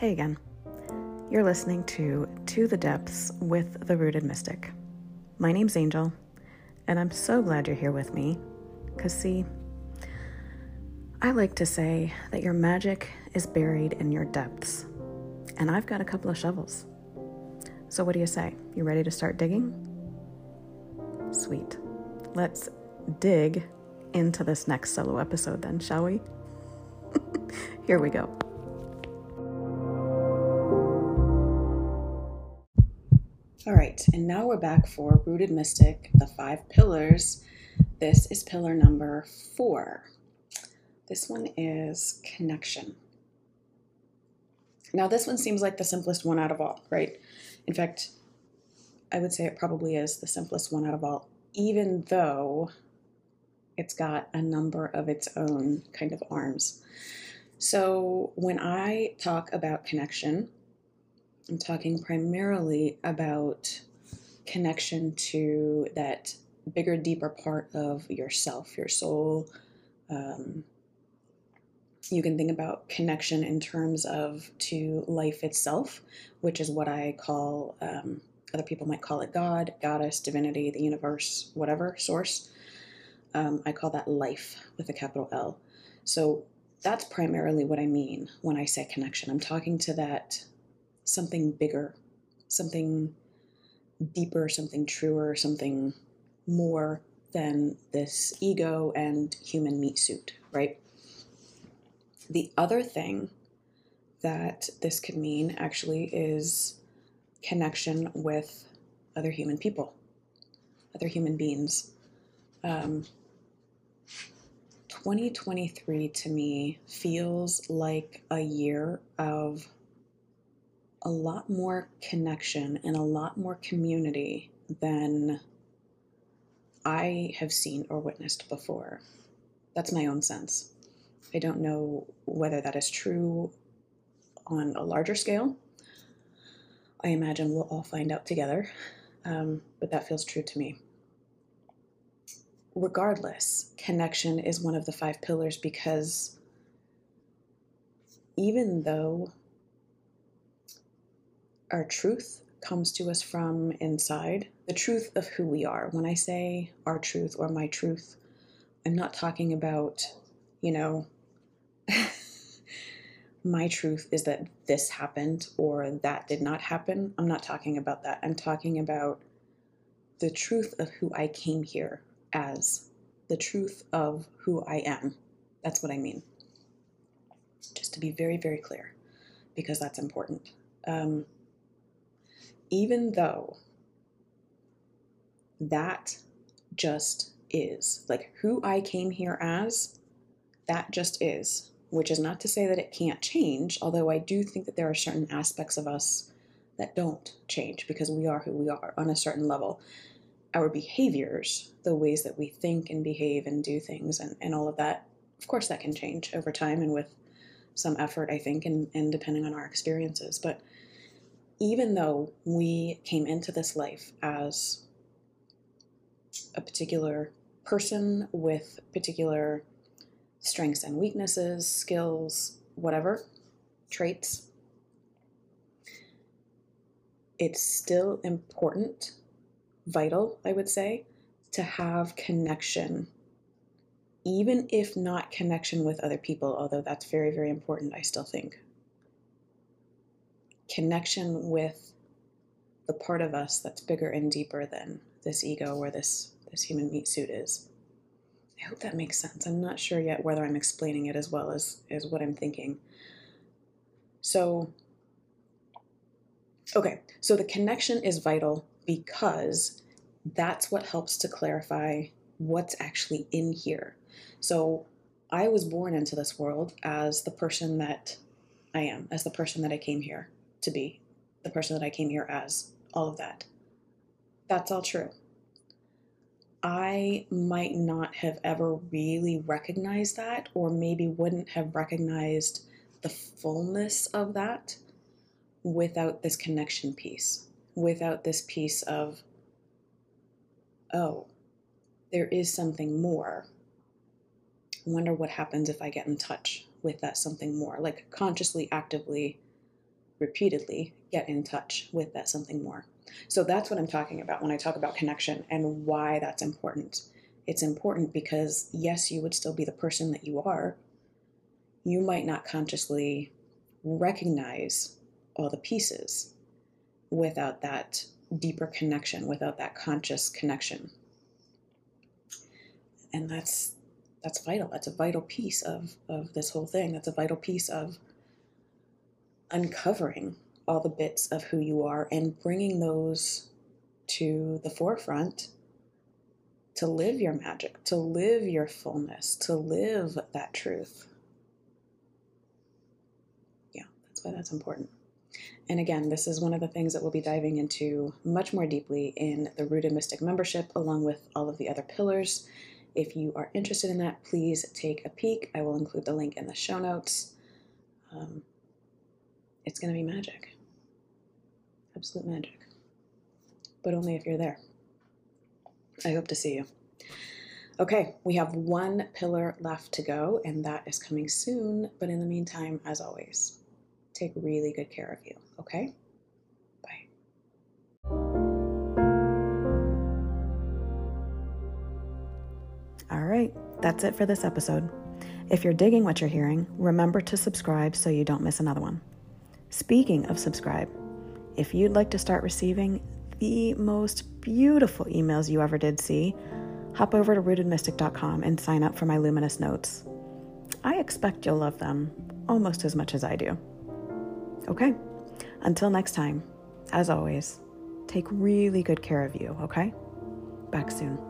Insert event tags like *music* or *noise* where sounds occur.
Hey again. You're listening to To the Depths with the Rooted Mystic. My name's Angel, and I'm so glad you're here with me. Because, see, I like to say that your magic is buried in your depths, and I've got a couple of shovels. So, what do you say? You ready to start digging? Sweet. Let's dig into this next solo episode, then, shall we? *laughs* Here we go. And now we're back for Rooted Mystic, the five pillars. This is pillar number four. This one is connection. Now, this one seems like the simplest one out of all, right? In fact, I would say it probably is the simplest one out of all, even though it's got a number of its own kind of arms. So, when I talk about connection, I'm talking primarily about connection to that bigger, deeper part of yourself, your soul. Um, you can think about connection in terms of to life itself, which is what I call, um, other people might call it God, goddess, divinity, the universe, whatever source. Um, I call that life with a capital L. So that's primarily what I mean when I say connection. I'm talking to that something bigger, something deeper, something truer, something more than this ego and human meat suit, right? The other thing that this could mean actually is connection with other human people, other human beings. Um, 2023 to me feels like a year of a lot more connection and a lot more community than I have seen or witnessed before. That's my own sense. I don't know whether that is true on a larger scale. I imagine we'll all find out together, um, but that feels true to me. Regardless, connection is one of the five pillars because even though our truth comes to us from inside, the truth of who we are. When I say our truth or my truth, I'm not talking about, you know, *laughs* my truth is that this happened or that did not happen. I'm not talking about that. I'm talking about the truth of who I came here as, the truth of who I am. That's what I mean. Just to be very, very clear, because that's important. Um, even though that just is, like who I came here as, that just is, which is not to say that it can't change, although I do think that there are certain aspects of us that don't change because we are who we are on a certain level. Our behaviors, the ways that we think and behave and do things and, and all of that, of course, that can change over time and with some effort, I think, and, and depending on our experiences. But even though we came into this life as a particular person with particular strengths and weaknesses, skills, whatever, traits, it's still important, vital, I would say, to have connection, even if not connection with other people, although that's very, very important, I still think connection with the part of us that's bigger and deeper than this ego or this this human meat suit is. I hope that makes sense. I'm not sure yet whether I'm explaining it as well as, as what I'm thinking. So, okay, so the connection is vital because that's what helps to clarify what's actually in here. So, I was born into this world as the person that I am, as the person that I came here to be, the person that I came here as, all of that. That's all true. I might not have ever really recognized that, or maybe wouldn't have recognized the fullness of that without this connection piece, without this piece of, oh, there is something more. I wonder what happens if I get in touch with that something more, like consciously, actively repeatedly get in touch with that something more. So that's what I'm talking about when I talk about connection and why that's important. It's important because, yes, you would still be the person that you are. You might not consciously recognize all the pieces without that deeper connection, without that conscious connection. And that's that's vital. That's a vital piece of, of this whole thing. That's a vital piece of uncovering all the bits of who you are and bringing those to the forefront to live your magic, to live your fullness, to live that truth. Yeah, that's why that's important. And again, this is one of the things that we'll be diving into much more deeply in the Rooted Mystic membership, along with all of the other pillars. If you are interested in that, please take a peek. I will include the link in the show notes. Um, it's going to be magic. Absolute magic. But only if you're there. I hope to see you. Okay, we have one pillar left to go, and that is coming soon. But in the meantime, as always, take really good care of you, okay? Bye. All right, that's it for this episode. If you're digging what you're hearing, remember to subscribe so you don't miss another one. Speaking of subscribe, if you'd like to start receiving the most beautiful emails you ever did see, hop over to rootedmystic.com and sign up for my luminous notes. I expect you'll love them almost as much as I do. Okay, until next time, as always, take really good care of you, okay? Back soon.